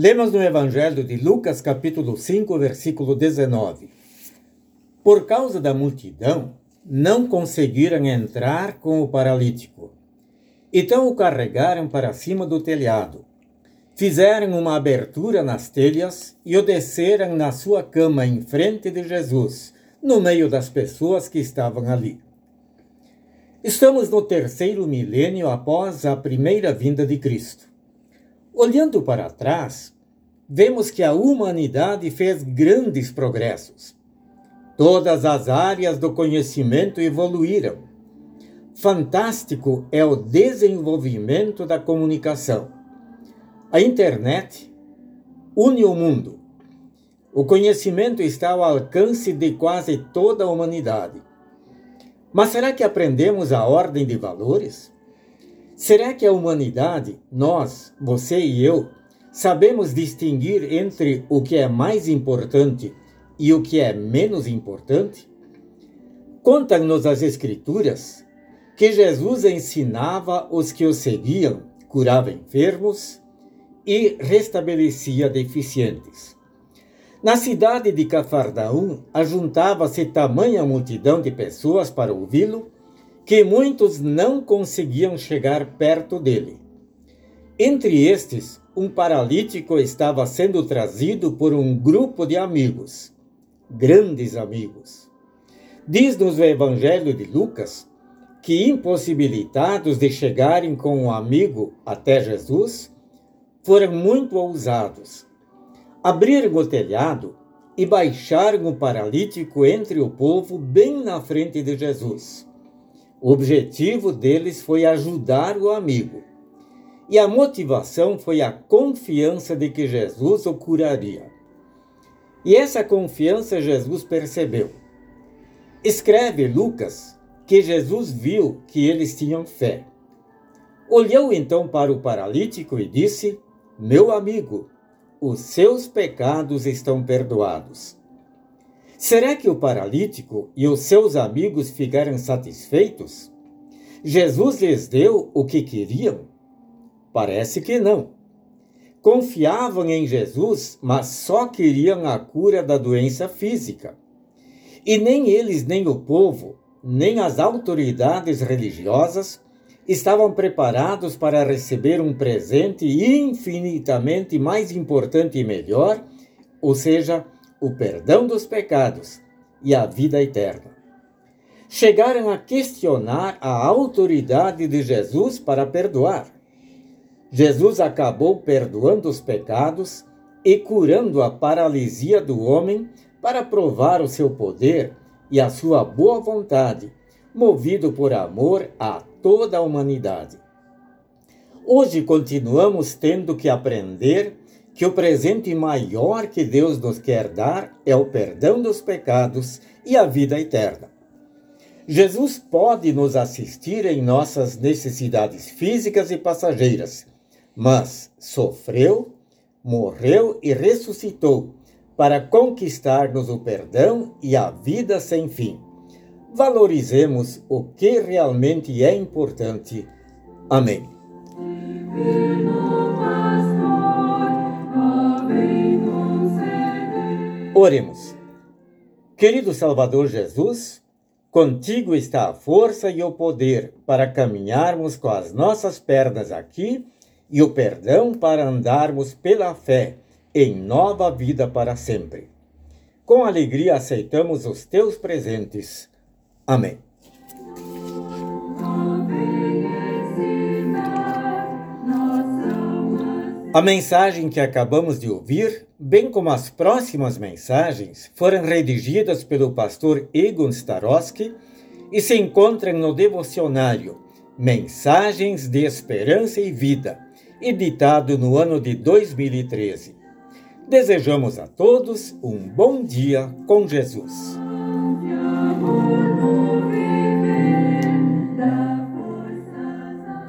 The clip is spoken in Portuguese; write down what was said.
Lemos no Evangelho de Lucas, capítulo 5, versículo 19. Por causa da multidão, não conseguiram entrar com o paralítico. Então o carregaram para cima do telhado. Fizeram uma abertura nas telhas e o desceram na sua cama em frente de Jesus, no meio das pessoas que estavam ali. Estamos no terceiro milênio após a primeira vinda de Cristo. Olhando para trás, vemos que a humanidade fez grandes progressos. Todas as áreas do conhecimento evoluíram. Fantástico é o desenvolvimento da comunicação. A internet une o mundo. O conhecimento está ao alcance de quase toda a humanidade. Mas será que aprendemos a ordem de valores? Será que a humanidade, nós, você e eu, sabemos distinguir entre o que é mais importante e o que é menos importante? Contam-nos as Escrituras que Jesus ensinava os que o seguiam, curava enfermos e restabelecia deficientes. Na cidade de Cafarnaum, ajuntava-se tamanha multidão de pessoas para ouvi-lo que muitos não conseguiam chegar perto dele. Entre estes, um paralítico estava sendo trazido por um grupo de amigos, grandes amigos. Diz-nos o Evangelho de Lucas que, impossibilitados de chegarem com um amigo até Jesus, foram muito ousados. Abriram o telhado e baixaram o paralítico entre o povo bem na frente de Jesus. O objetivo deles foi ajudar o amigo. E a motivação foi a confiança de que Jesus o curaria. E essa confiança Jesus percebeu. Escreve Lucas que Jesus viu que eles tinham fé. Olhou então para o paralítico e disse: Meu amigo, os seus pecados estão perdoados. Será que o paralítico e os seus amigos ficaram satisfeitos? Jesus lhes deu o que queriam? Parece que não. Confiavam em Jesus, mas só queriam a cura da doença física. E nem eles, nem o povo, nem as autoridades religiosas estavam preparados para receber um presente infinitamente mais importante e melhor, ou seja, o perdão dos pecados e a vida eterna. Chegaram a questionar a autoridade de Jesus para perdoar. Jesus acabou perdoando os pecados e curando a paralisia do homem para provar o seu poder e a sua boa vontade, movido por amor a toda a humanidade. Hoje continuamos tendo que aprender que o presente maior que Deus nos quer dar é o perdão dos pecados e a vida eterna. Jesus pode nos assistir em nossas necessidades físicas e passageiras, mas sofreu, morreu e ressuscitou para conquistar-nos o perdão e a vida sem fim. Valorizemos o que realmente é importante. Amém. Oremos. Querido Salvador Jesus, contigo está a força e o poder para caminharmos com as nossas pernas aqui e o perdão para andarmos pela fé em nova vida para sempre. Com alegria aceitamos os teus presentes. Amém. A mensagem que acabamos de ouvir, bem como as próximas mensagens, foram redigidas pelo pastor Egon Starosky e se encontram no devocionário Mensagens de Esperança e Vida, editado no ano de 2013. Desejamos a todos um bom dia com Jesus.